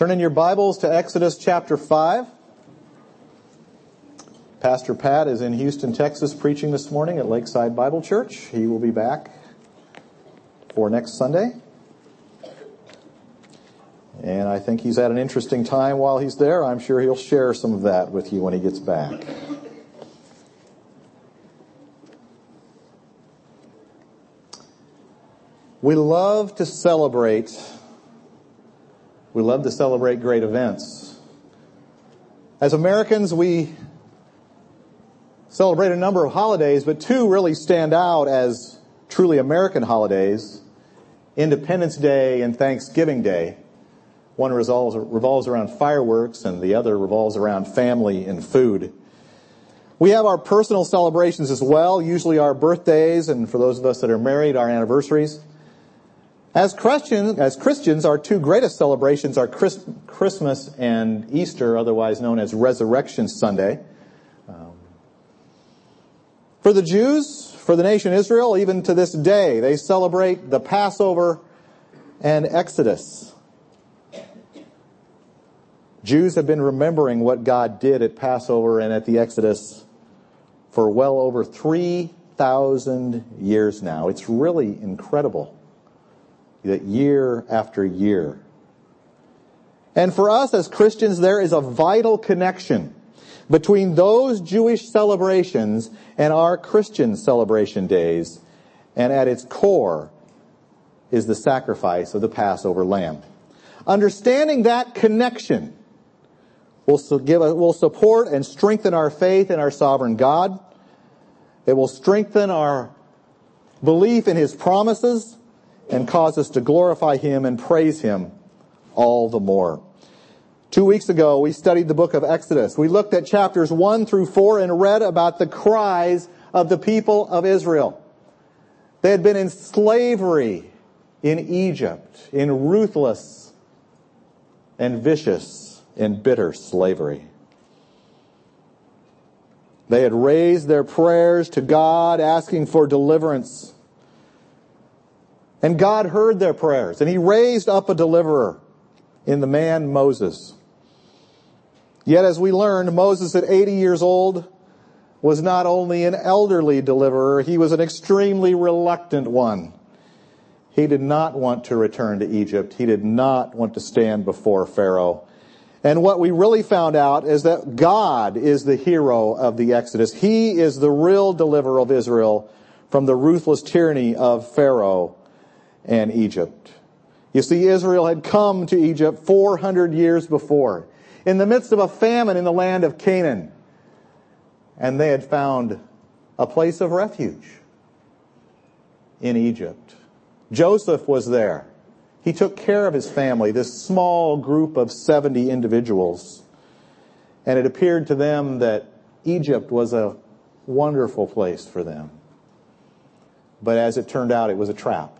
Turn in your Bibles to Exodus chapter 5. Pastor Pat is in Houston, Texas, preaching this morning at Lakeside Bible Church. He will be back for next Sunday. And I think he's had an interesting time while he's there. I'm sure he'll share some of that with you when he gets back. We love to celebrate. We love to celebrate great events. As Americans, we celebrate a number of holidays, but two really stand out as truly American holidays. Independence Day and Thanksgiving Day. One revolves, revolves around fireworks and the other revolves around family and food. We have our personal celebrations as well, usually our birthdays, and for those of us that are married, our anniversaries. As Christians, as Christians, our two greatest celebrations are Chris, Christmas and Easter, otherwise known as Resurrection Sunday. Um, for the Jews, for the nation Israel, even to this day, they celebrate the Passover and Exodus. Jews have been remembering what God did at Passover and at the Exodus for well over 3,000 years now. It's really incredible that year after year. And for us as Christians, there is a vital connection between those Jewish celebrations and our Christian celebration days. And at its core is the sacrifice of the Passover lamb. Understanding that connection will, give, will support and strengthen our faith in our sovereign God. It will strengthen our belief in His promises and cause us to glorify Him and praise Him all the more. Two weeks ago, we studied the book of Exodus. We looked at chapters 1 through 4 and read about the cries of the people of Israel. They had been in slavery in Egypt, in ruthless and vicious and bitter slavery. They had raised their prayers to God asking for deliverance. And God heard their prayers, and He raised up a deliverer in the man Moses. Yet as we learned, Moses at 80 years old was not only an elderly deliverer, he was an extremely reluctant one. He did not want to return to Egypt. He did not want to stand before Pharaoh. And what we really found out is that God is the hero of the Exodus. He is the real deliverer of Israel from the ruthless tyranny of Pharaoh and Egypt. You see, Israel had come to Egypt 400 years before, in the midst of a famine in the land of Canaan. And they had found a place of refuge in Egypt. Joseph was there. He took care of his family, this small group of 70 individuals. And it appeared to them that Egypt was a wonderful place for them. But as it turned out, it was a trap.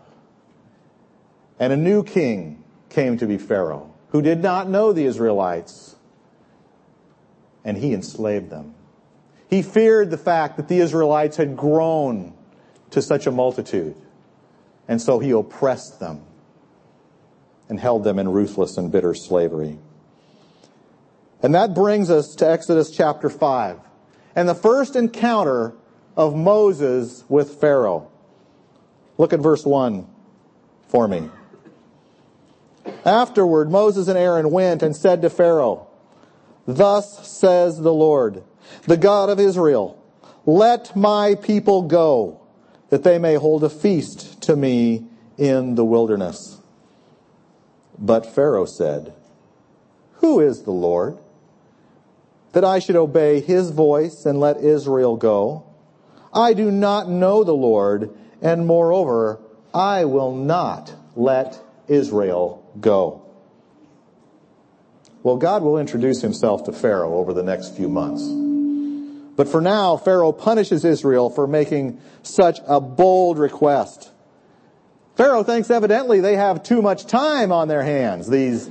And a new king came to be Pharaoh, who did not know the Israelites, and he enslaved them. He feared the fact that the Israelites had grown to such a multitude, and so he oppressed them and held them in ruthless and bitter slavery. And that brings us to Exodus chapter 5 and the first encounter of Moses with Pharaoh. Look at verse 1 for me. Afterward, Moses and Aaron went and said to Pharaoh, Thus says the Lord, the God of Israel, let my people go, that they may hold a feast to me in the wilderness. But Pharaoh said, Who is the Lord? That I should obey his voice and let Israel go? I do not know the Lord, and moreover, I will not let Israel go. Well, God will introduce himself to Pharaoh over the next few months. But for now, Pharaoh punishes Israel for making such a bold request. Pharaoh thinks evidently they have too much time on their hands, these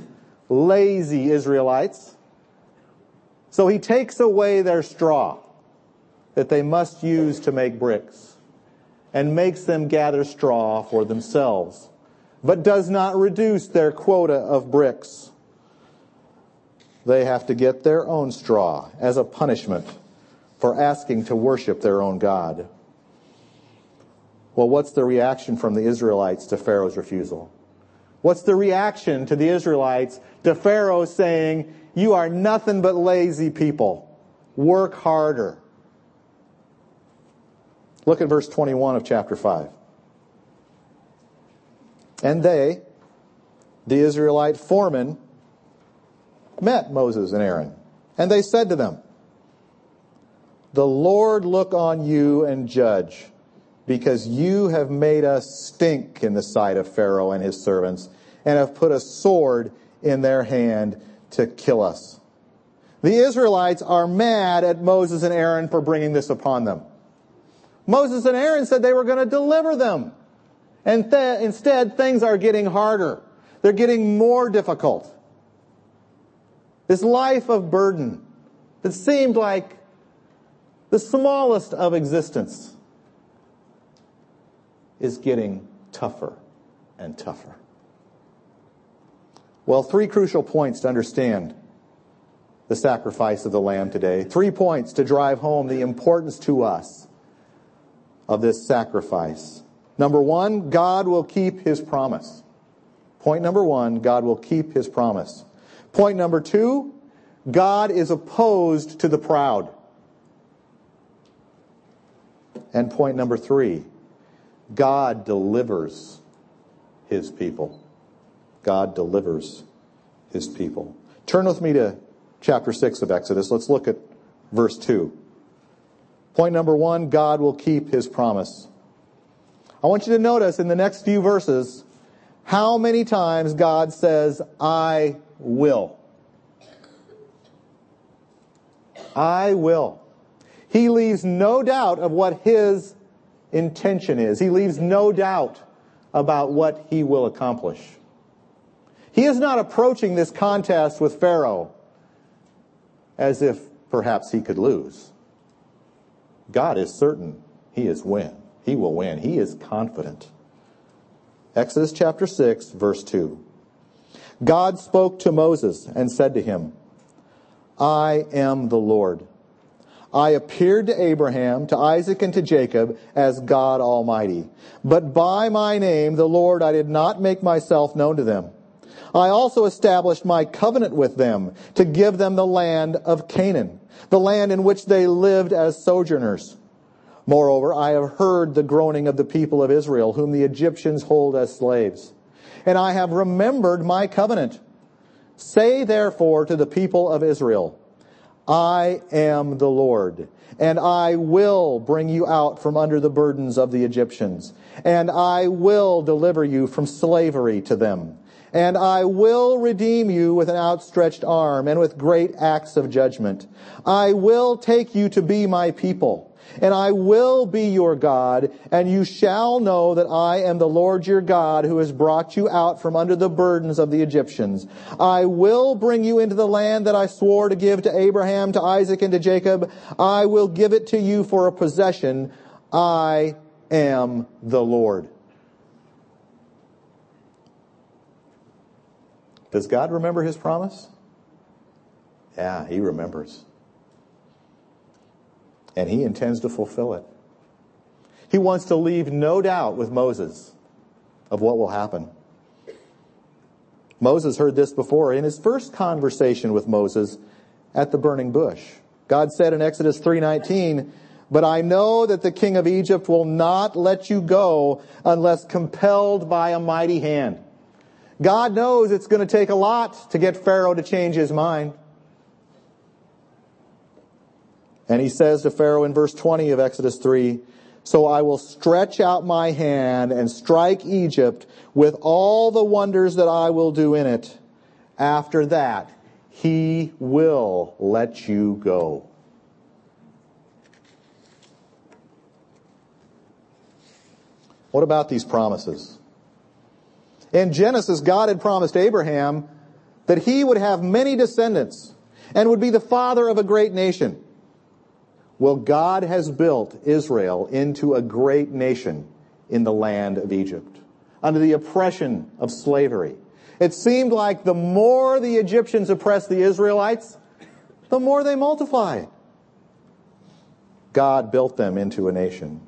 lazy Israelites. So he takes away their straw that they must use to make bricks and makes them gather straw for themselves but does not reduce their quota of bricks. they have to get their own straw as a punishment for asking to worship their own God. Well, what's the reaction from the Israelites to Pharaoh's refusal? What's the reaction to the Israelites to Pharaoh saying, you are nothing but lazy people. Work harder. Look at verse 21 of chapter 5. And they, the Israelite foremen, met Moses and Aaron. And they said to them, The Lord look on you and judge, because you have made us stink in the sight of Pharaoh and his servants, and have put a sword in their hand to kill us. The Israelites are mad at Moses and Aaron for bringing this upon them. Moses and Aaron said they were going to deliver them. And th- instead, things are getting harder. They're getting more difficult. This life of burden that seemed like the smallest of existence is getting tougher and tougher. Well, three crucial points to understand the sacrifice of the lamb today. Three points to drive home the importance to us of this sacrifice. Number one, God will keep his promise. Point number one, God will keep his promise. Point number two, God is opposed to the proud. And point number three, God delivers his people. God delivers his people. Turn with me to chapter 6 of Exodus. Let's look at verse 2. Point number one, God will keep his promise. I want you to notice in the next few verses how many times God says, I will. I will. He leaves no doubt of what his intention is. He leaves no doubt about what he will accomplish. He is not approaching this contest with Pharaoh as if perhaps he could lose. God is certain he is win. He will win. He is confident. Exodus chapter 6 verse 2. God spoke to Moses and said to him, I am the Lord. I appeared to Abraham, to Isaac, and to Jacob as God Almighty. But by my name, the Lord, I did not make myself known to them. I also established my covenant with them to give them the land of Canaan, the land in which they lived as sojourners. Moreover, I have heard the groaning of the people of Israel, whom the Egyptians hold as slaves. And I have remembered my covenant. Say therefore to the people of Israel, I am the Lord, and I will bring you out from under the burdens of the Egyptians, and I will deliver you from slavery to them and I will redeem you with an outstretched arm and with great acts of judgment. I will take you to be my people. And I will be your God, and you shall know that I am the Lord your God who has brought you out from under the burdens of the Egyptians. I will bring you into the land that I swore to give to Abraham, to Isaac, and to Jacob. I will give it to you for a possession. I am the Lord. Does God remember his promise? Yeah, he remembers. And he intends to fulfill it. He wants to leave no doubt with Moses of what will happen. Moses heard this before in his first conversation with Moses at the burning bush. God said in Exodus 3:19, "But I know that the king of Egypt will not let you go unless compelled by a mighty hand." God knows it's going to take a lot to get Pharaoh to change his mind. And he says to Pharaoh in verse 20 of Exodus 3, So I will stretch out my hand and strike Egypt with all the wonders that I will do in it. After that, he will let you go. What about these promises? In Genesis, God had promised Abraham that he would have many descendants and would be the father of a great nation. Well, God has built Israel into a great nation in the land of Egypt under the oppression of slavery. It seemed like the more the Egyptians oppressed the Israelites, the more they multiplied. God built them into a nation.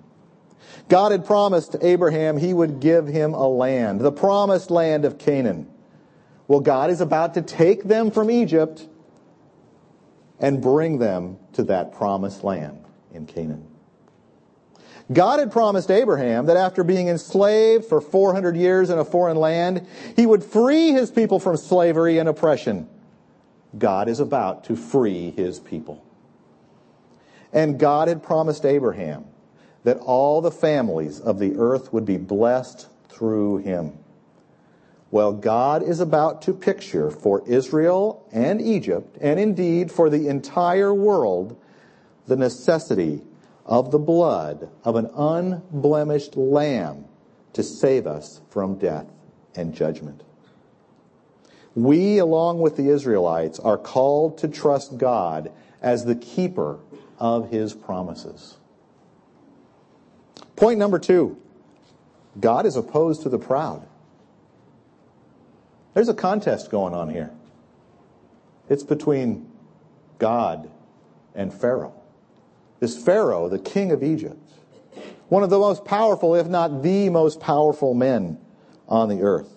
God had promised Abraham he would give him a land, the promised land of Canaan. Well, God is about to take them from Egypt and bring them to that promised land in Canaan. God had promised Abraham that after being enslaved for 400 years in a foreign land, he would free his people from slavery and oppression. God is about to free his people. And God had promised Abraham that all the families of the earth would be blessed through him. Well, God is about to picture for Israel and Egypt, and indeed for the entire world, the necessity of the blood of an unblemished lamb to save us from death and judgment. We, along with the Israelites, are called to trust God as the keeper of his promises. Point number two God is opposed to the proud. There's a contest going on here. It's between God and Pharaoh. This Pharaoh, the king of Egypt, one of the most powerful, if not the most powerful men on the earth.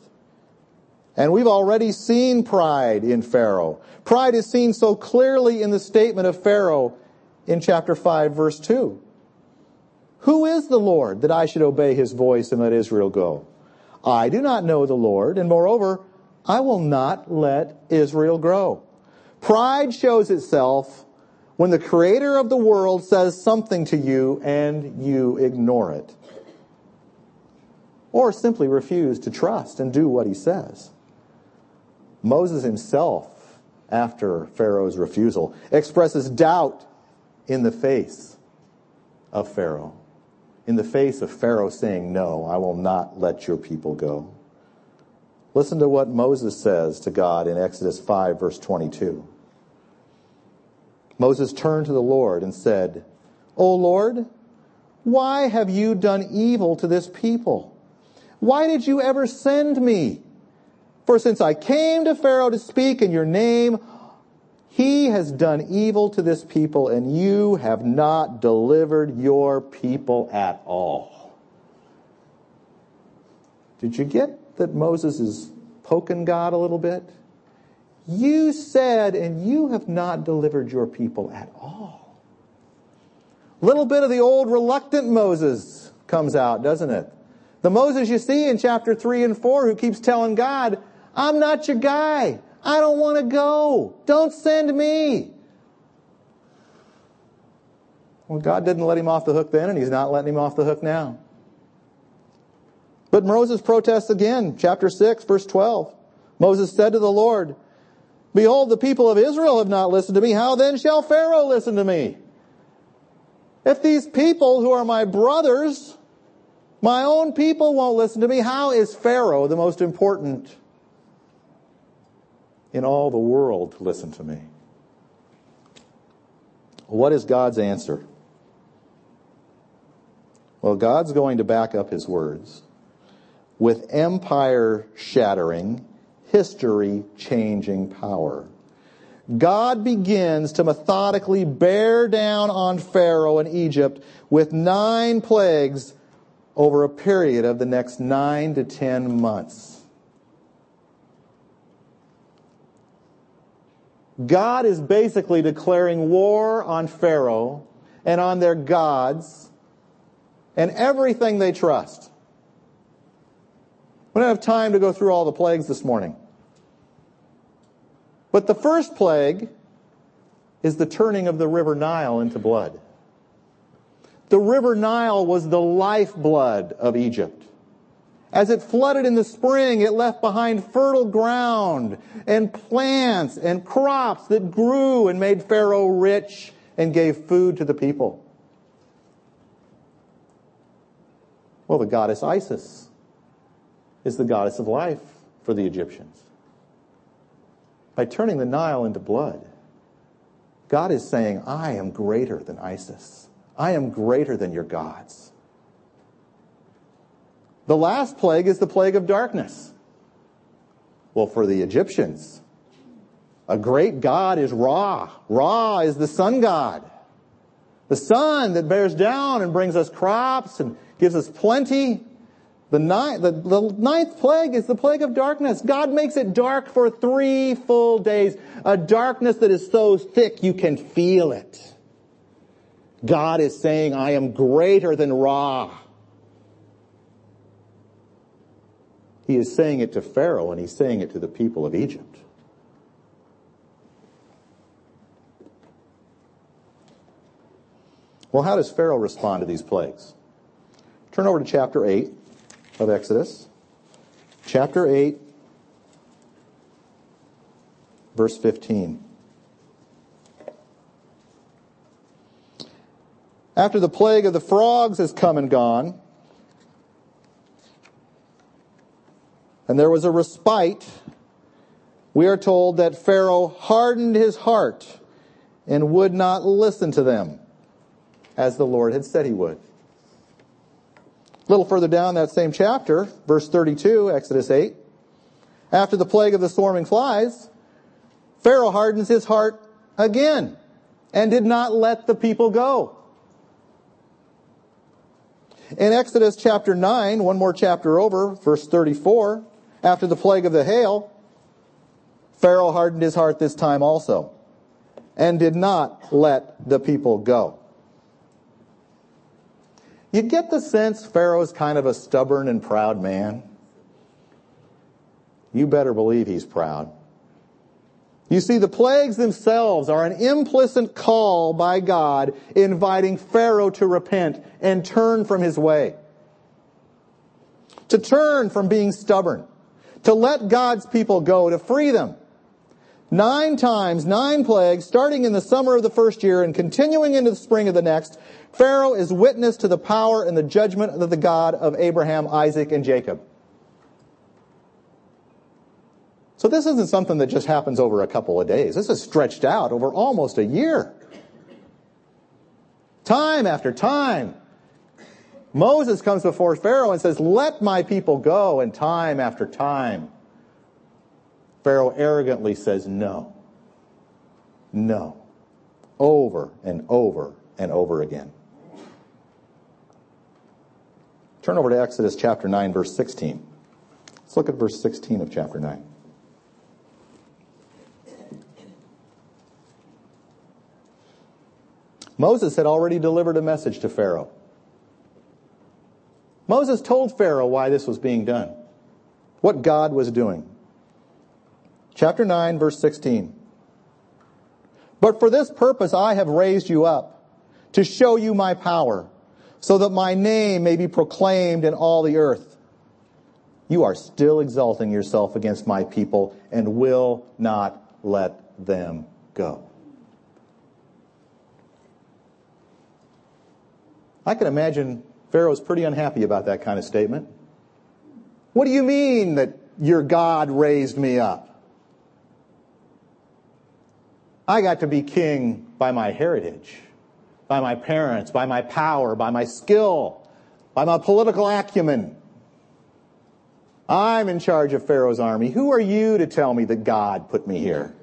And we've already seen pride in Pharaoh. Pride is seen so clearly in the statement of Pharaoh in chapter 5 verse 2. Who is the Lord that I should obey his voice and let Israel go? I do not know the Lord, and moreover, I will not let Israel grow. Pride shows itself when the creator of the world says something to you and you ignore it. Or simply refuse to trust and do what he says. Moses himself, after Pharaoh's refusal, expresses doubt in the face of Pharaoh. In the face of Pharaoh saying, No, I will not let your people go. Listen to what Moses says to God in Exodus 5, verse 22. Moses turned to the Lord and said, O Lord, why have you done evil to this people? Why did you ever send me? For since I came to Pharaoh to speak in your name, he has done evil to this people, and you have not delivered your people at all. Did you get that Moses is poking God a little bit? You said, and you have not delivered your people at all. Little bit of the old reluctant Moses comes out, doesn't it? The Moses you see in chapter 3 and 4 who keeps telling God, I'm not your guy. I don't want to go. Don't send me. Well, God didn't let him off the hook then, and he's not letting him off the hook now. But Moses protests again, chapter 6, verse 12. Moses said to the Lord, Behold, the people of Israel have not listened to me. How then shall Pharaoh listen to me? If these people who are my brothers, my own people won't listen to me, how is Pharaoh the most important in all the world to listen to me. What is God's answer? Well, God's going to back up his words with empire shattering, history changing power. God begins to methodically bear down on Pharaoh and Egypt with nine plagues over a period of the next nine to ten months. God is basically declaring war on Pharaoh and on their gods and everything they trust. We don't have time to go through all the plagues this morning. But the first plague is the turning of the river Nile into blood. The river Nile was the lifeblood of Egypt. As it flooded in the spring, it left behind fertile ground and plants and crops that grew and made Pharaoh rich and gave food to the people. Well, the goddess Isis is the goddess of life for the Egyptians. By turning the Nile into blood, God is saying, I am greater than Isis. I am greater than your gods. The last plague is the plague of darkness. Well, for the Egyptians, a great God is Ra. Ra is the sun god. The sun that bears down and brings us crops and gives us plenty. The ninth, the, the ninth plague is the plague of darkness. God makes it dark for three full days. A darkness that is so thick you can feel it. God is saying, I am greater than Ra. He is saying it to Pharaoh and he's saying it to the people of Egypt. Well, how does Pharaoh respond to these plagues? Turn over to chapter 8 of Exodus. Chapter 8, verse 15. After the plague of the frogs has come and gone, and there was a respite, we are told that Pharaoh hardened his heart and would not listen to them as the Lord had said he would. A little further down that same chapter, verse 32, Exodus 8. After the plague of the swarming flies, Pharaoh hardens his heart again and did not let the people go. In Exodus chapter 9, one more chapter over, verse 34, after the plague of the hail, Pharaoh hardened his heart this time also and did not let the people go. You get the sense Pharaoh's kind of a stubborn and proud man. You better believe he's proud. You see, the plagues themselves are an implicit call by God inviting Pharaoh to repent and turn from his way. To turn from being stubborn. To let God's people go, to free them. Nine times, nine plagues, starting in the summer of the first year and continuing into the spring of the next, Pharaoh is witness to the power and the judgment of the God of Abraham, Isaac, and Jacob. So this isn't something that just happens over a couple of days. This is stretched out over almost a year. Time after time. Moses comes before Pharaoh and says, let my people go. And time after time, Pharaoh arrogantly says no. No. Over and over and over again. Turn over to Exodus chapter 9, verse 16. Let's look at verse 16 of chapter 9. Moses had already delivered a message to Pharaoh. Moses told Pharaoh why this was being done, what God was doing. Chapter 9, verse 16. But for this purpose I have raised you up, to show you my power, so that my name may be proclaimed in all the earth. You are still exalting yourself against my people and will not let them go. I can imagine Pharaoh's pretty unhappy about that kind of statement. What do you mean that your God raised me up? I got to be king by my heritage, by my parents, by my power, by my skill, by my political acumen. I'm in charge of Pharaoh's army. Who are you to tell me that God put me here?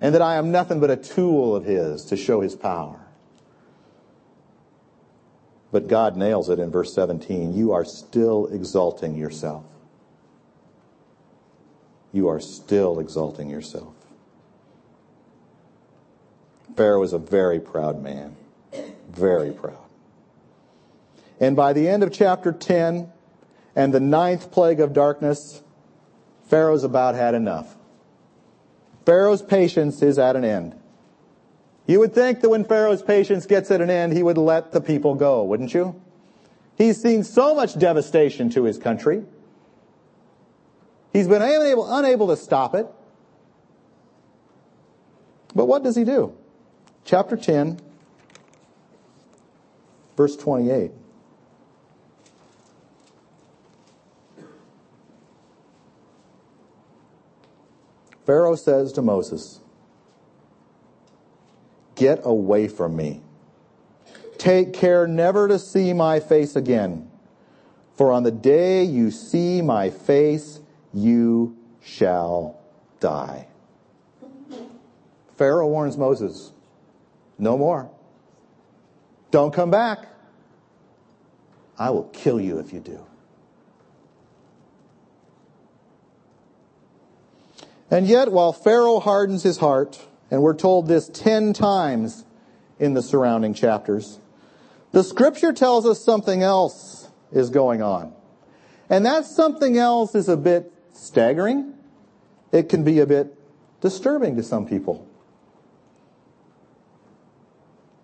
And that I am nothing but a tool of his to show his power. But God nails it in verse 17. You are still exalting yourself. You are still exalting yourself. Pharaoh was a very proud man. Very proud. And by the end of chapter 10 and the ninth plague of darkness, Pharaoh's about had enough. Pharaoh's patience is at an end. You would think that when Pharaoh's patience gets at an end, he would let the people go, wouldn't you? He's seen so much devastation to his country. He's been unable, unable to stop it. But what does he do? Chapter 10, verse 28. Pharaoh says to Moses, Get away from me. Take care never to see my face again. For on the day you see my face, you shall die. Pharaoh warns Moses, no more. Don't come back. I will kill you if you do. And yet, while Pharaoh hardens his heart, and we're told this ten times in the surrounding chapters, the scripture tells us something else is going on. And that something else is a bit staggering. It can be a bit disturbing to some people.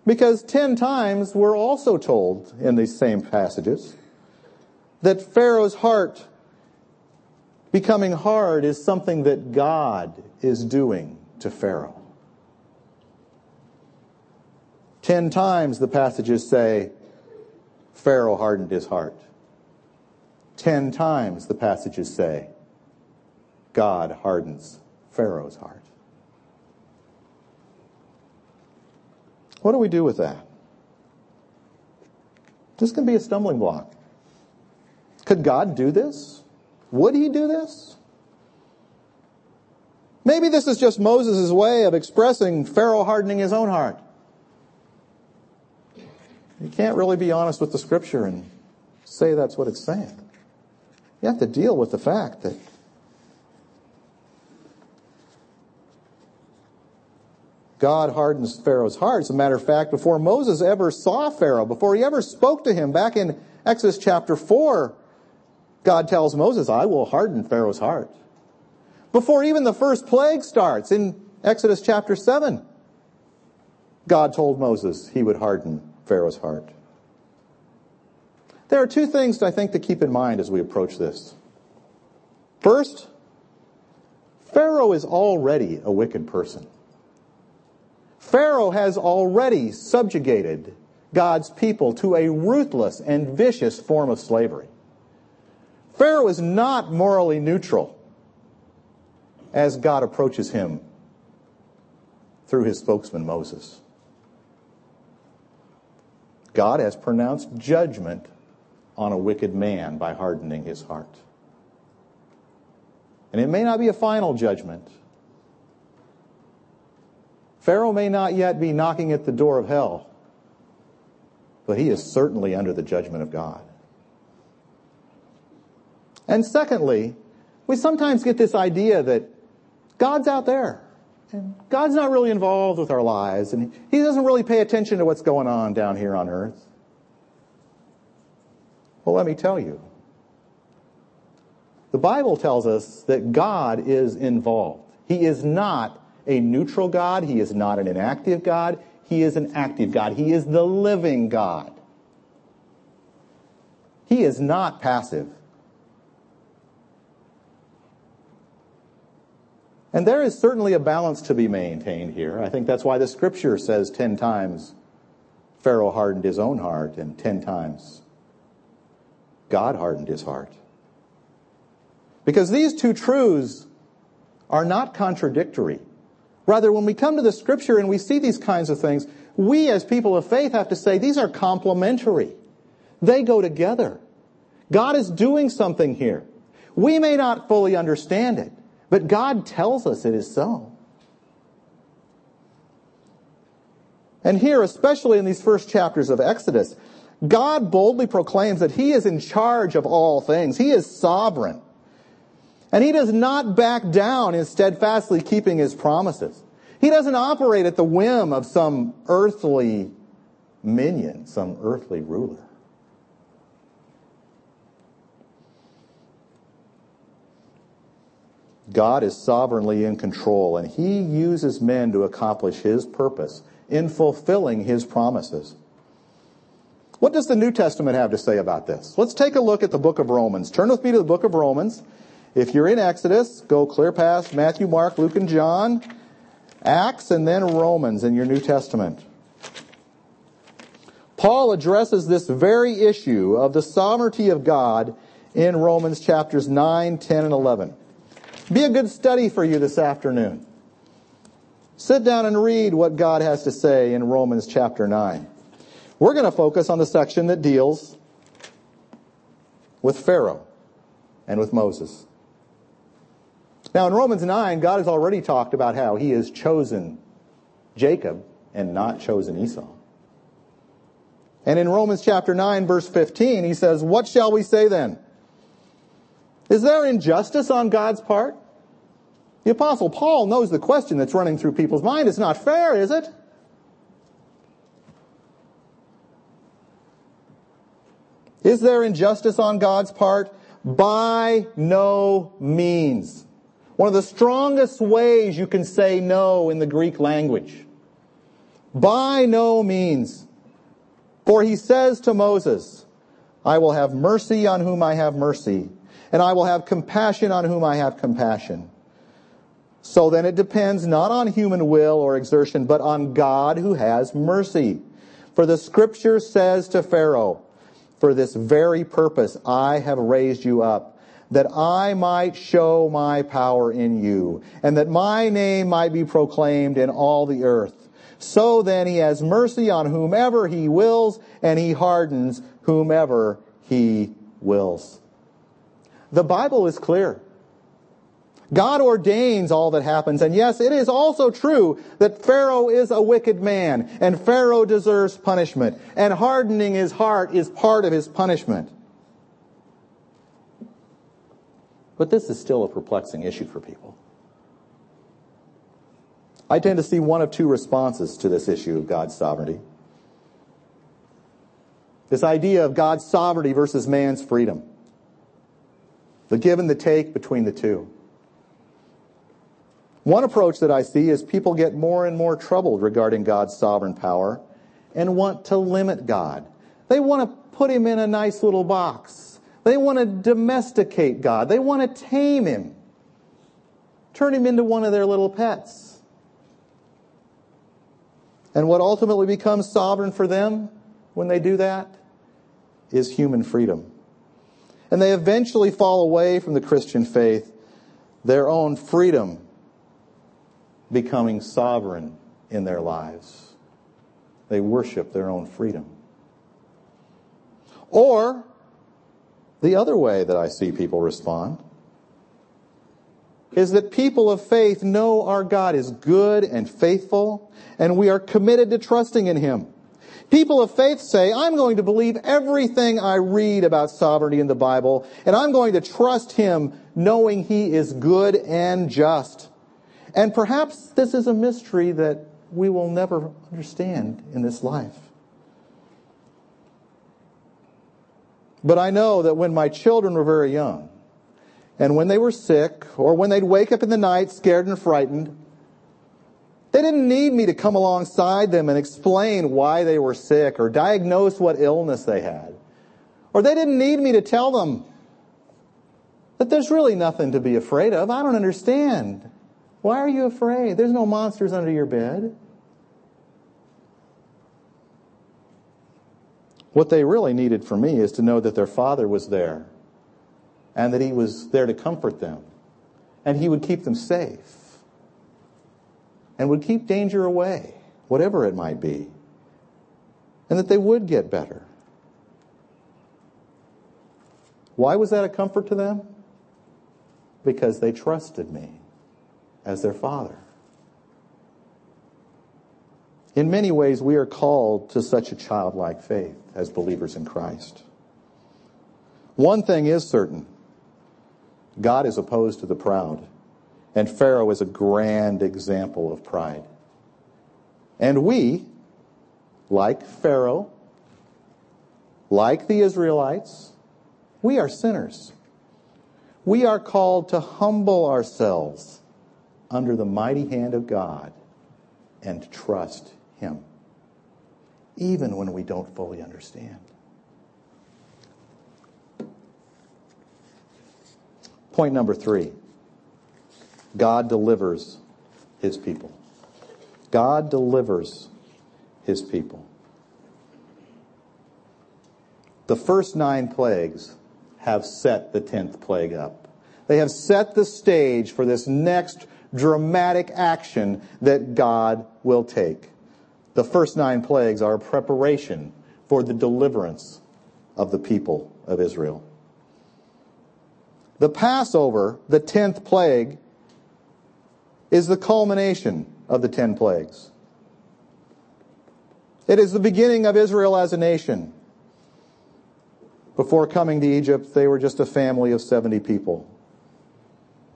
Because ten times we're also told in these same passages that Pharaoh's heart becoming hard is something that God is doing to Pharaoh. Ten times the passages say Pharaoh hardened his heart. Ten times the passages say God hardens Pharaoh's heart. What do we do with that? This can be a stumbling block. Could God do this? Would he do this? Maybe this is just Moses' way of expressing Pharaoh hardening his own heart. You can't really be honest with the scripture and say that's what it's saying. You have to deal with the fact that God hardens Pharaoh's heart. As a matter of fact, before Moses ever saw Pharaoh, before he ever spoke to him, back in Exodus chapter 4, God tells Moses, I will harden Pharaoh's heart. Before even the first plague starts in Exodus chapter 7, God told Moses he would harden Pharaoh's heart. There are two things I think to keep in mind as we approach this. First, Pharaoh is already a wicked person. Pharaoh has already subjugated God's people to a ruthless and vicious form of slavery. Pharaoh is not morally neutral as God approaches him through his spokesman Moses. God has pronounced judgment on a wicked man by hardening his heart. And it may not be a final judgment, Pharaoh may not yet be knocking at the door of hell, but he is certainly under the judgment of God. And secondly, we sometimes get this idea that God's out there. And God's not really involved with our lives, and He doesn't really pay attention to what's going on down here on earth. Well, let me tell you. The Bible tells us that God is involved. He is not a neutral God. He is not an inactive God. He is an active God. He is the living God. He is not passive. And there is certainly a balance to be maintained here. I think that's why the scripture says ten times Pharaoh hardened his own heart, and ten times God hardened his heart. Because these two truths are not contradictory. Rather, when we come to the scripture and we see these kinds of things, we as people of faith have to say these are complementary. They go together. God is doing something here. We may not fully understand it, but God tells us it is so. And here, especially in these first chapters of Exodus, God boldly proclaims that He is in charge of all things. He is sovereign. And he does not back down in steadfastly keeping his promises. He doesn't operate at the whim of some earthly minion, some earthly ruler. God is sovereignly in control, and he uses men to accomplish his purpose in fulfilling his promises. What does the New Testament have to say about this? Let's take a look at the book of Romans. Turn with me to the book of Romans. If you're in Exodus, go clear past Matthew, Mark, Luke, and John, Acts, and then Romans in your New Testament. Paul addresses this very issue of the sovereignty of God in Romans chapters 9, 10, and 11. Be a good study for you this afternoon. Sit down and read what God has to say in Romans chapter 9. We're going to focus on the section that deals with Pharaoh and with Moses. Now in Romans 9, God has already talked about how he has chosen Jacob and not chosen Esau. And in Romans chapter 9 verse 15, he says, What shall we say then? Is there injustice on God's part? The apostle Paul knows the question that's running through people's mind. It's not fair, is it? Is there injustice on God's part? By no means. One of the strongest ways you can say no in the Greek language. By no means. For he says to Moses, I will have mercy on whom I have mercy, and I will have compassion on whom I have compassion. So then it depends not on human will or exertion, but on God who has mercy. For the scripture says to Pharaoh, For this very purpose I have raised you up, that I might show my power in you, and that my name might be proclaimed in all the earth. So then he has mercy on whomever he wills, and he hardens whomever he wills. The Bible is clear. God ordains all that happens. And yes, it is also true that Pharaoh is a wicked man, and Pharaoh deserves punishment, and hardening his heart is part of his punishment. But this is still a perplexing issue for people. I tend to see one of two responses to this issue of God's sovereignty. This idea of God's sovereignty versus man's freedom. The give and the take between the two. One approach that I see is people get more and more troubled regarding God's sovereign power and want to limit God. They want to put him in a nice little box. They want to domesticate God. They want to tame him. Turn him into one of their little pets. And what ultimately becomes sovereign for them when they do that is human freedom. And they eventually fall away from the Christian faith, their own freedom becoming sovereign in their lives. They worship their own freedom. Or the other way that I see people respond is that people of faith know our God is good and faithful, and we are committed to trusting in Him. People of faith say, I'm going to believe everything I read about sovereignty in the Bible, and I'm going to trust Him knowing He is good and just. And perhaps this is a mystery that we will never understand in this life. But I know that when my children were very young, and when they were sick, or when they'd wake up in the night scared and frightened, they didn't need me to come alongside them and explain why they were sick or diagnose what illness they had. Or they didn't need me to tell them that there's really nothing to be afraid of. I don't understand. Why are you afraid? There's no monsters under your bed. What they really needed from me is to know that their father was there and that he was there to comfort them and he would keep them safe and would keep danger away, whatever it might be, and that they would get better. Why was that a comfort to them? Because they trusted me as their father. In many ways, we are called to such a childlike faith as believers in Christ. One thing is certain God is opposed to the proud, and Pharaoh is a grand example of pride. And we, like Pharaoh, like the Israelites, we are sinners. We are called to humble ourselves under the mighty hand of God and trust Him, even when we don't fully understand. Point number three God delivers his people. God delivers his people. The first nine plagues have set the tenth plague up. They have set the stage for this next dramatic action that God will take. The first nine plagues are a preparation for the deliverance of the people of Israel. The Passover, the tenth plague, is the culmination of the ten plagues. It is the beginning of Israel as a nation. Before coming to Egypt, they were just a family of 70 people.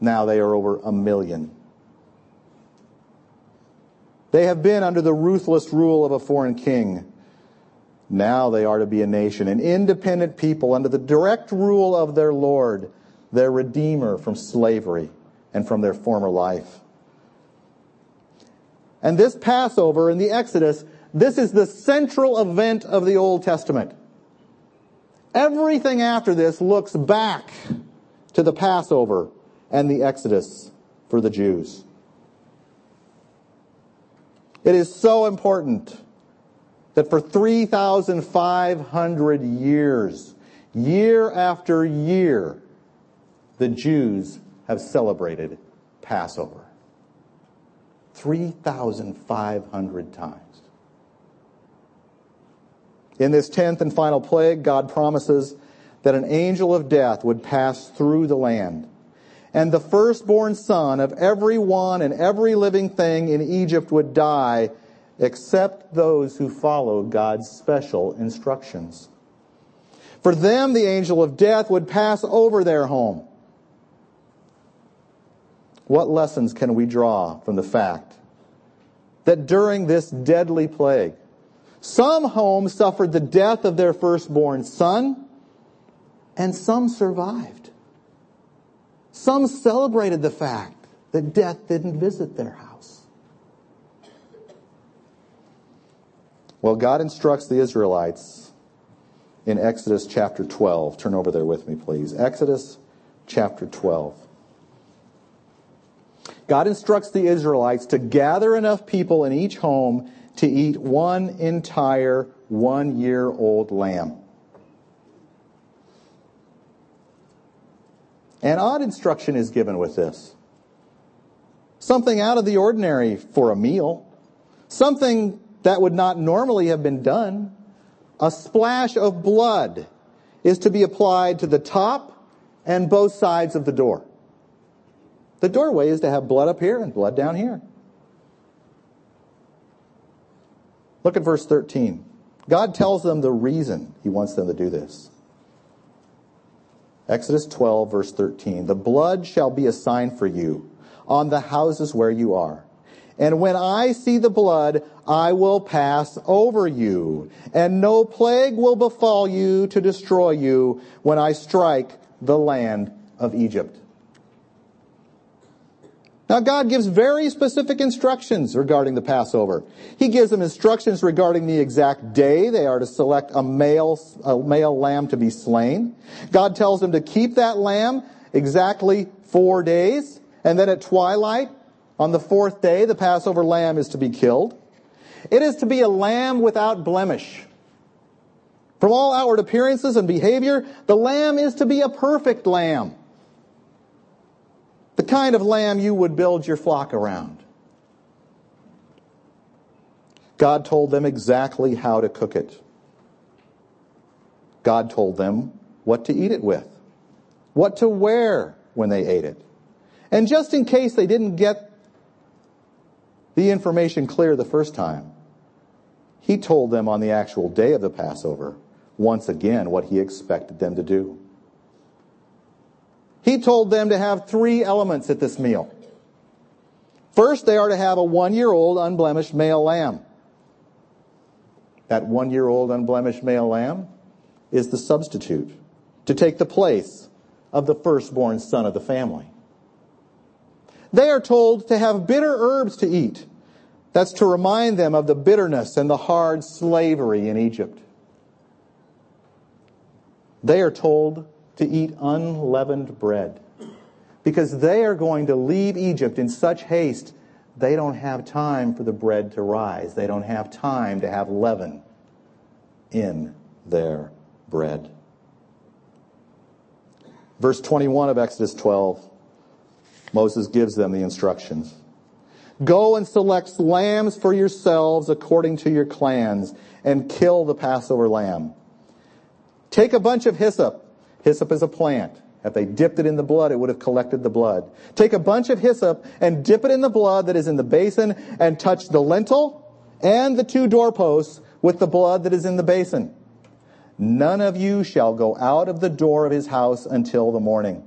Now they are over a million. They have been under the ruthless rule of a foreign king. Now they are to be a nation, an independent people under the direct rule of their Lord, their Redeemer from slavery and from their former life. And this Passover in the Exodus, this is the central event of the Old Testament. Everything after this looks back to the Passover and the Exodus for the Jews. It is so important that for 3,500 years, year after year, the Jews have celebrated Passover. 3,500 times. In this tenth and final plague, God promises that an angel of death would pass through the land and the firstborn son of every one and every living thing in Egypt would die, except those who followed God's special instructions. For them, the angel of death would pass over their home. What lessons can we draw from the fact that during this deadly plague, some homes suffered the death of their firstborn son, and some survived? Some celebrated the fact that death didn't visit their house. Well, God instructs the Israelites in Exodus chapter 12. Turn over there with me, please. Exodus chapter 12. God instructs the Israelites to gather enough people in each home to eat one entire one year old lamb. An odd instruction is given with this. Something out of the ordinary for a meal. Something that would not normally have been done. A splash of blood is to be applied to the top and both sides of the door. The doorway is to have blood up here and blood down here. Look at verse 13. God tells them the reason he wants them to do this. Exodus 12, verse 13. The blood shall be a sign for you on the houses where you are. And when I see the blood, I will pass over you, and no plague will befall you to destroy you when I strike the land of Egypt. Now God gives very specific instructions regarding the Passover. He gives them instructions regarding the exact day they are to select a male, a male lamb to be slain. God tells them to keep that lamb exactly four days, and then at twilight, on the fourth day, the Passover lamb is to be killed. It is to be a lamb without blemish. From all outward appearances and behavior, the lamb is to be a perfect lamb. The kind of lamb you would build your flock around. God told them exactly how to cook it. God told them what to eat it with, what to wear when they ate it. And just in case they didn't get the information clear the first time, he told them on the actual day of the Passover, once again, what he expected them to do. He told them to have three elements at this meal. First, they are to have a one-year-old unblemished male lamb. That one-year-old unblemished male lamb is the substitute to take the place of the firstborn son of the family. They are told to have bitter herbs to eat. That's to remind them of the bitterness and the hard slavery in Egypt. They are told to eat unleavened bread because they are going to leave Egypt in such haste they don't have time for the bread to rise. They don't have time to have leaven in their bread. Verse 21 of Exodus 12, Moses gives them the instructions. Go and select lambs for yourselves according to your clans and kill the Passover lamb. Take a bunch of hyssop Hyssop is a plant, If they dipped it in the blood, it would have collected the blood. Take a bunch of hyssop and dip it in the blood that is in the basin and touch the lintel and the two doorposts with the blood that is in the basin. None of you shall go out of the door of his house until the morning.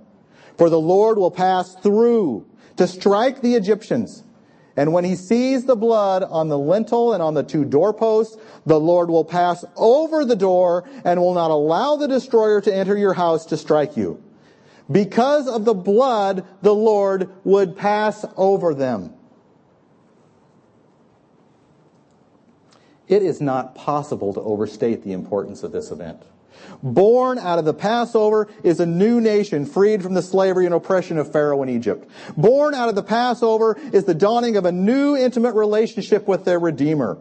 For the Lord will pass through to strike the Egyptians. And when he sees the blood on the lintel and on the two doorposts, the Lord will pass over the door and will not allow the destroyer to enter your house to strike you. Because of the blood, the Lord would pass over them. It is not possible to overstate the importance of this event. Born out of the Passover is a new nation freed from the slavery and oppression of Pharaoh in Egypt. Born out of the Passover is the dawning of a new intimate relationship with their Redeemer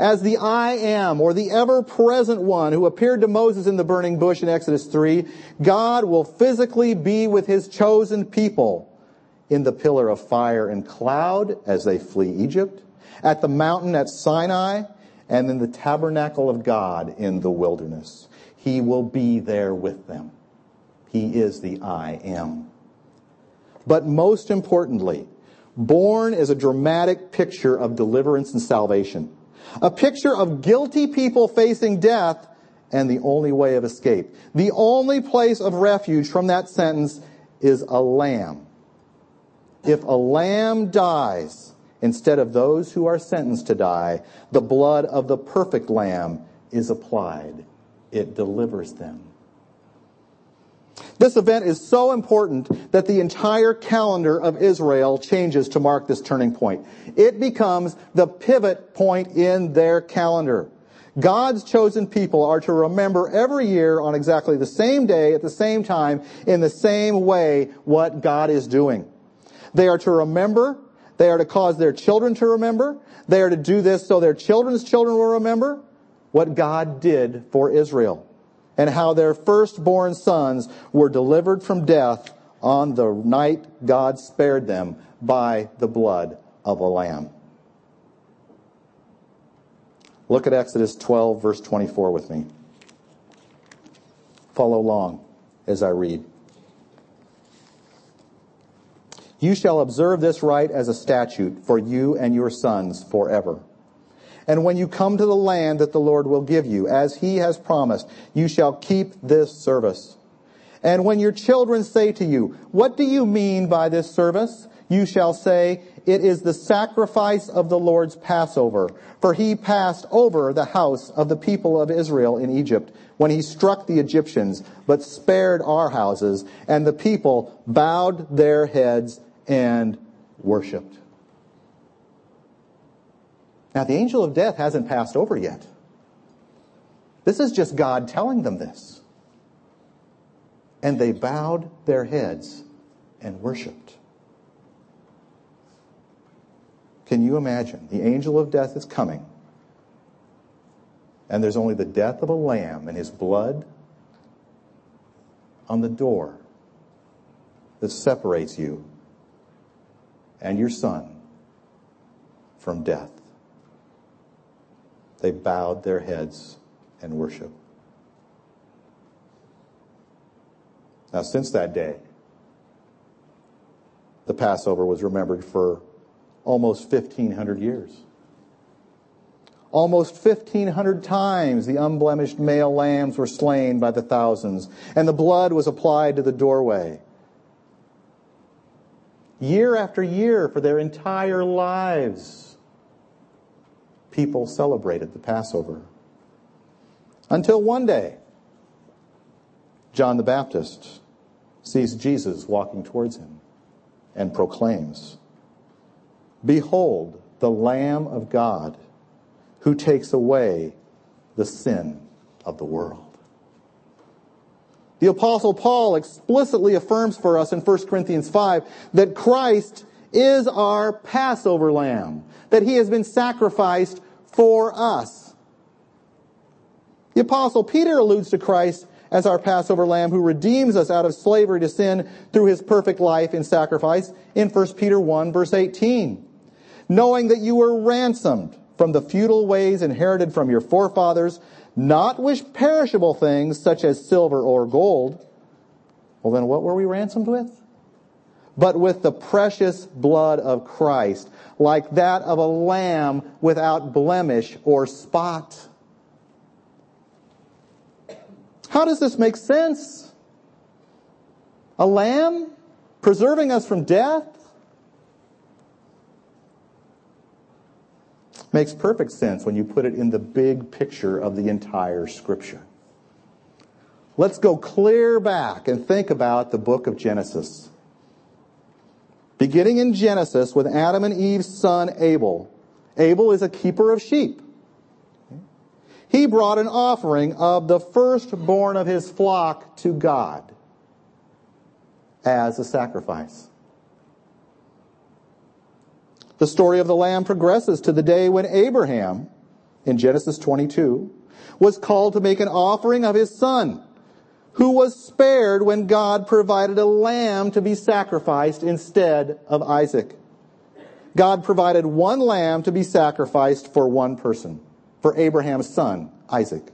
as the I am or the ever present one who appeared to Moses in the burning bush in Exodus 3, God will physically be with his chosen people in the pillar of fire and cloud as they flee Egypt, at the mountain at Sinai, and in the tabernacle of God in the wilderness. He will be there with them. He is the I am. But most importantly, born is a dramatic picture of deliverance and salvation. A picture of guilty people facing death and the only way of escape. The only place of refuge from that sentence is a lamb. If a lamb dies instead of those who are sentenced to die, the blood of the perfect lamb is applied. It delivers them. This event is so important that the entire calendar of Israel changes to mark this turning point. It becomes the pivot point in their calendar. God's chosen people are to remember every year on exactly the same day, at the same time, in the same way, what God is doing. They are to remember, they are to cause their children to remember, they are to do this so their children's children will remember what God did for Israel and how their firstborn sons were delivered from death on the night God spared them by the blood of a lamb. Look at Exodus 12, verse 24 with me. Follow along as I read. You shall observe this rite as a statute for you and your sons forever. And when you come to the land that the Lord will give you, as he has promised, you shall keep this service. And when your children say to you, what do you mean by this service? You shall say, it is the sacrifice of the Lord's Passover. For he passed over the house of the people of Israel in Egypt when he struck the Egyptians, but spared our houses. And the people bowed their heads and worshiped. Now, the angel of death hasn't passed over yet. This is just God telling them this. And they bowed their heads and worshiped. Can you imagine? The angel of death is coming. And there's only the death of a lamb and his blood on the door that separates you and your son from death. They bowed their heads and worshiped. Now, since that day, the Passover was remembered for almost 1,500 years. Almost 1,500 times the unblemished male lambs were slain by the thousands, and the blood was applied to the doorway. Year after year for their entire lives people celebrated the Passover. Until one day, John the Baptist sees Jesus walking towards him and proclaims, Behold, the Lamb of God who takes away the sin of the world. The apostle Paul explicitly affirms for us in 1 Corinthians 5 that Christ is our Passover lamb, that he has been sacrificed for us. The apostle Peter alludes to Christ as our Passover lamb who redeems us out of slavery to sin through his perfect life and sacrifice in 1 Peter 1 verse 18. Knowing that you were ransomed from the futile ways inherited from your forefathers, not with perishable things such as silver or gold, Well, then what were we ransomed with? But with the precious blood of Christ, like that of a lamb without blemish or spot. How does this make sense? A lamb preserving us from death? Makes perfect sense when you put it in the big picture of the entire scripture. Let's go clear back and think about the book of Genesis. Beginning in Genesis with Adam and Eve's son Abel. Abel is a keeper of sheep. He brought an offering of the firstborn of his flock to God as a sacrifice. The story of the lamb progresses to the day when Abraham, in Genesis 22, was called to make an offering of his son, who was spared when God provided a lamb to be sacrificed instead of Isaac. God provided one lamb to be sacrificed for one person, for Abraham's son, Isaac.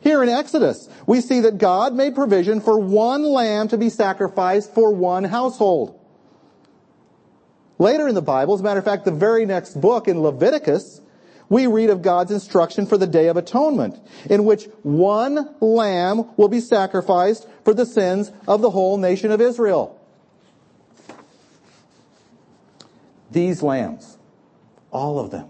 Here in Exodus, we see that God made provision for one lamb to be sacrificed for one household. Later in the Bible, as a matter of fact, the very next book in Leviticus, we read of God's instruction for the Day of Atonement, in which one lamb will be sacrificed for the sins of the whole nation of Israel. These lambs, all of them,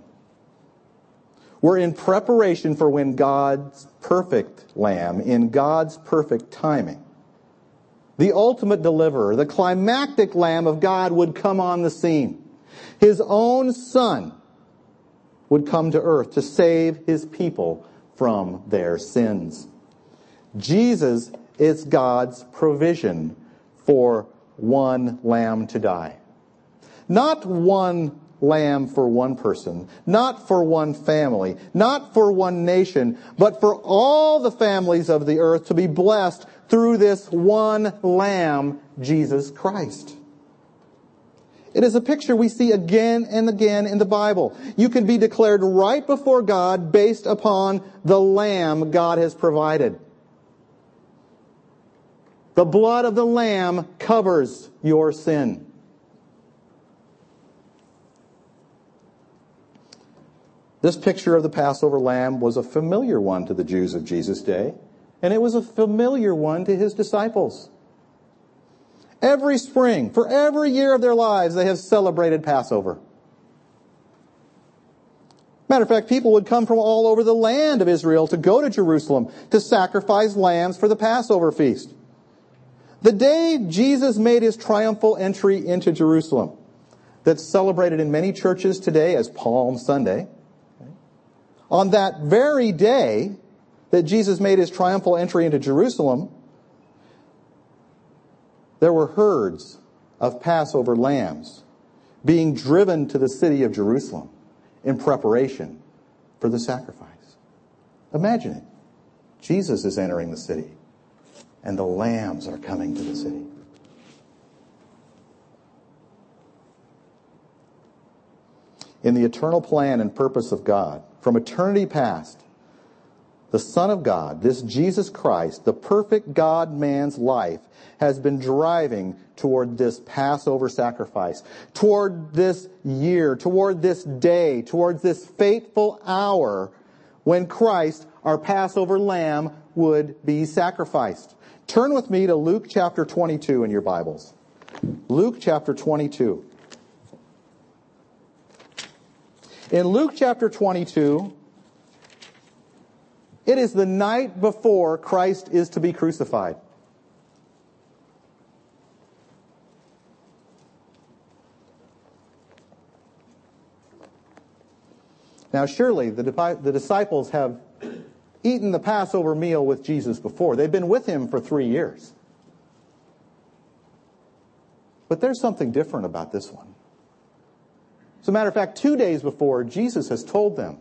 were in preparation for when God's perfect lamb, in God's perfect timing, the ultimate deliverer, the climactic lamb of God would come on the scene. His own son would come to earth to save his people from their sins. Jesus is God's provision for one lamb to die. Not one lamb for one person, not for one family, not for one nation, but for all the families of the earth to be blessed through this one lamb, Jesus Christ. It is a picture we see again and again in the Bible. You can be declared right before God based upon the lamb God has provided. The blood of the lamb covers your sin. This picture of the Passover lamb was a familiar one to the Jews of Jesus' day and it was a familiar one to his disciples. Every spring, for every year of their lives, they have celebrated Passover. Matter of fact, people would come from all over the land of Israel to go to Jerusalem to sacrifice lambs for the Passover feast. The day Jesus made his triumphal entry into Jerusalem, that's celebrated in many churches today as Palm Sunday, on that very day, that Jesus made his triumphal entry into Jerusalem, there were herds of Passover lambs being driven to the city of Jerusalem in preparation for the sacrifice. Imagine it. Jesus is entering the city and the lambs are coming to the city. In the eternal plan and purpose of God, from eternity past, the Son of God, this Jesus Christ, the perfect God man's life, has been driving toward this Passover sacrifice, toward this year, toward this day, towards this fateful hour when Christ, our Passover lamb, would be sacrificed. Turn with me to Luke chapter 22 in your Bibles. Luke chapter 22. In Luke chapter 22, it is the night before Christ is to be crucified. Now, surely the, the disciples have eaten the Passover meal with Jesus before. They've been with him for three years. But there's something different about this one. As a matter of fact, two days before, Jesus has told them,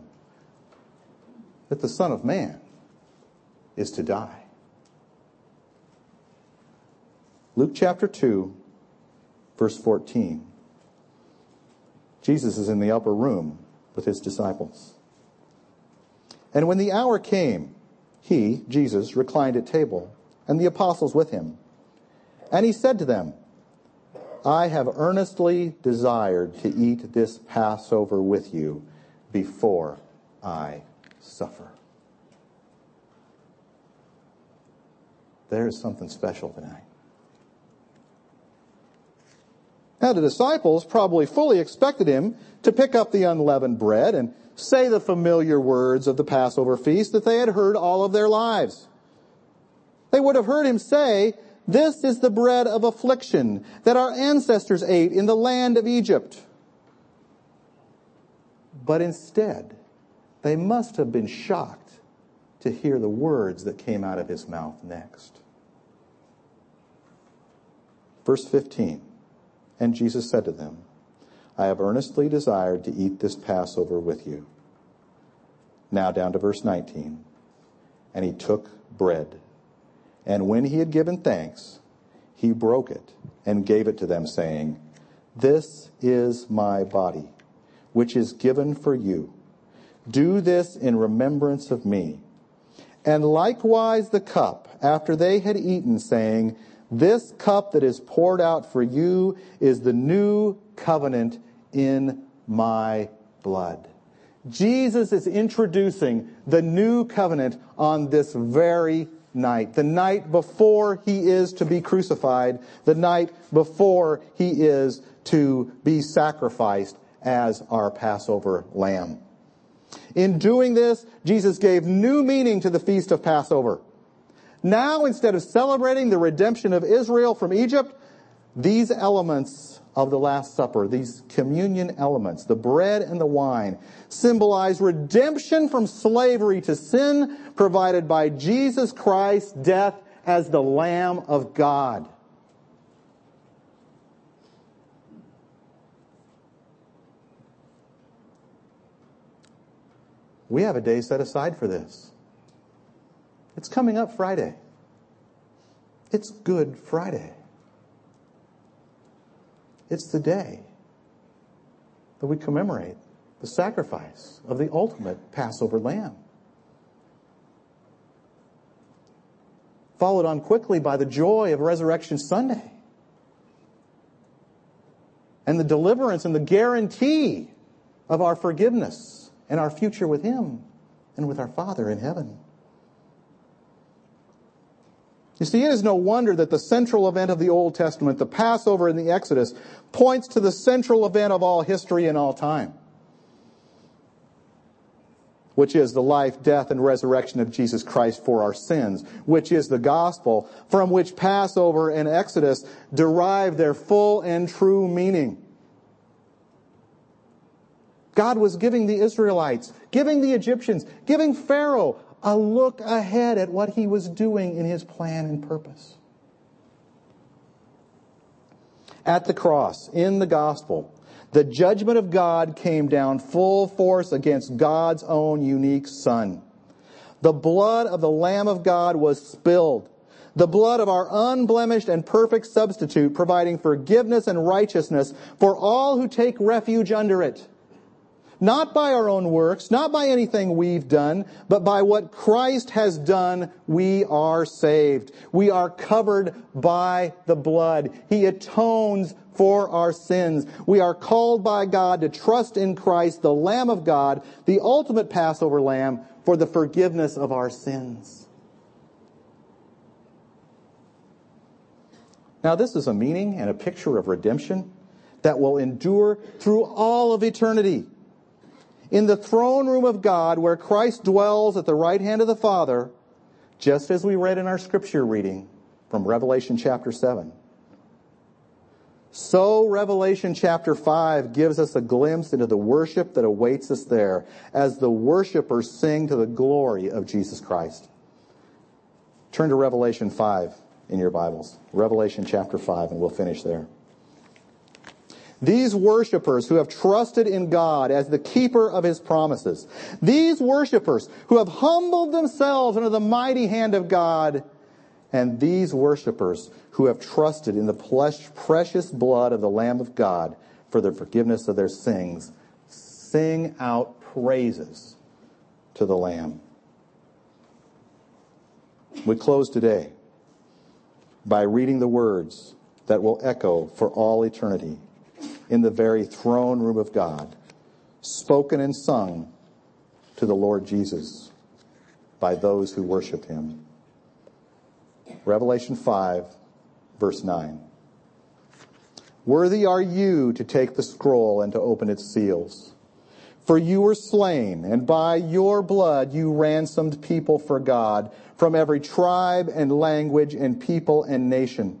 that the Son of Man is to die. Luke chapter 2, verse 14. Jesus is in the upper room with his disciples. And when the hour came, he, Jesus, reclined at table, and the apostles with him. And he said to them, I have earnestly desired to eat this Passover with you before I suffer. There's something special tonight. Now, the disciples probably fully expected him to pick up the unleavened bread and say the familiar words of the Passover feast that they had heard all of their lives. They would have heard him say, this is the bread of affliction that our ancestors ate in the land of Egypt. But instead, they must have been shocked to hear the words that came out of his mouth next. Verse 15, and Jesus said to them, I have earnestly desired to eat this Passover with you. Now down to verse 19. And he took bread and when he had given thanks, he broke it and gave it to them, saying, This is my body, which is given for you. Do this in remembrance of me. And likewise the cup, after they had eaten, saying, This cup that is poured out for you is the new covenant in my blood. Jesus is introducing the new covenant on this very night, the night before he is to be crucified, the night before he is to be sacrificed as our Passover lamb. In doing this, Jesus gave new meaning to the feast of Passover. Now, instead of celebrating the redemption of Israel from Egypt, these elements of the Last Supper, these communion elements, the bread and the wine, symbolize redemption from slavery to sin provided by Jesus Christ's death as the Lamb of God. We have a day set aside for this. It's coming up Friday. It's Good Friday. It's the day that we commemorate the sacrifice of the ultimate Passover lamb. Followed on quickly by the joy of Resurrection Sunday. And the deliverance and the guarantee of our forgiveness and our future with Him and with our Father in heaven. You see, it is no wonder that the central event of the Old Testament, the Passover and the Exodus, points to the central event of all history and all time, which is the life, death, and resurrection of Jesus Christ for our sins, which is the gospel from which Passover and Exodus derive their full and true meaning. God was giving the Israelites, giving the Egyptians, giving Pharaoh a look ahead at what he was doing in his plan and purpose. At the cross, in the gospel, the judgment of God came down full force against God's own unique Son. The blood of the Lamb of God was spilled. The blood of our unblemished and perfect substitute, providing forgiveness and righteousness for all who take refuge under it. Not by our own works, not by anything we've done, but by what Christ has done, we are saved. We are covered by the blood. He atones for our sins. We are called by God to trust in Christ, the Lamb of God, the ultimate Passover lamb, for the forgiveness of our sins. Now, this is a meaning and a picture of redemption that will endure through all of eternity in the throne room of God where Christ dwells at the right hand of the Father, just as we read in our scripture reading from Revelation chapter 7. So Revelation chapter 5 gives us a glimpse into the worship that awaits us there as the worshipers sing to the glory of Jesus Christ. Turn to Revelation 5 in your Bibles. Revelation chapter 5 and we'll finish there. These worshipers who have trusted in God as the keeper of his promises. These worshipers who have humbled themselves under the mighty hand of God. And these worshipers who have trusted in the precious blood of the Lamb of God for the forgiveness of their sins. Sing out praises to the Lamb. We close today by reading the words that will echo for all eternity in the very throne room of God, spoken and sung to the Lord Jesus by those who worship him. Revelation 5, verse 9. Worthy are you to take the scroll and to open its seals. For you were slain, and by your blood you ransomed people for God from every tribe and language and people and nation.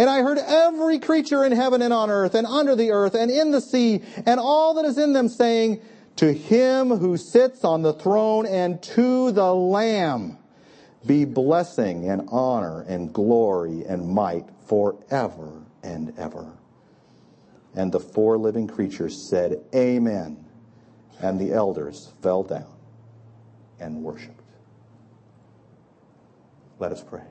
And I heard every creature in heaven and on earth and under the earth and in the sea and all that is in them saying, to him who sits on the throne and to the Lamb be blessing and honor and glory and might forever and ever. And the four living creatures said, Amen. And the elders fell down and worshiped. Let us pray.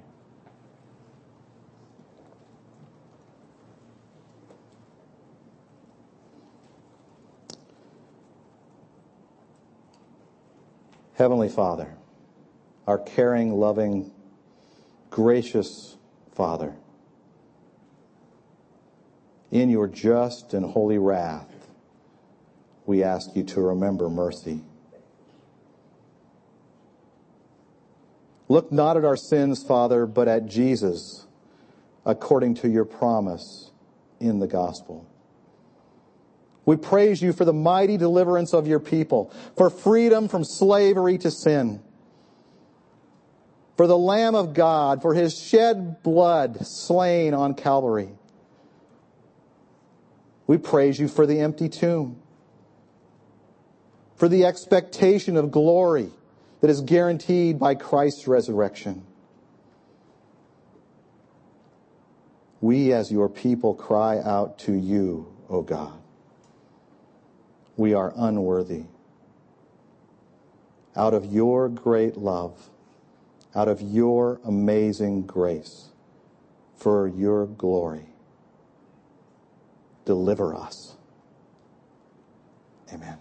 Heavenly Father, our caring, loving, gracious Father, in your just and holy wrath, we ask you to remember mercy. Look not at our sins, Father, but at Jesus, according to your promise in the gospel. We praise you for the mighty deliverance of your people, for freedom from slavery to sin, for the Lamb of God, for his shed blood slain on Calvary. We praise you for the empty tomb, for the expectation of glory that is guaranteed by Christ's resurrection. We as your people cry out to you, O God we are unworthy. Out of your great love, out of your amazing grace, for your glory, deliver us. Amen.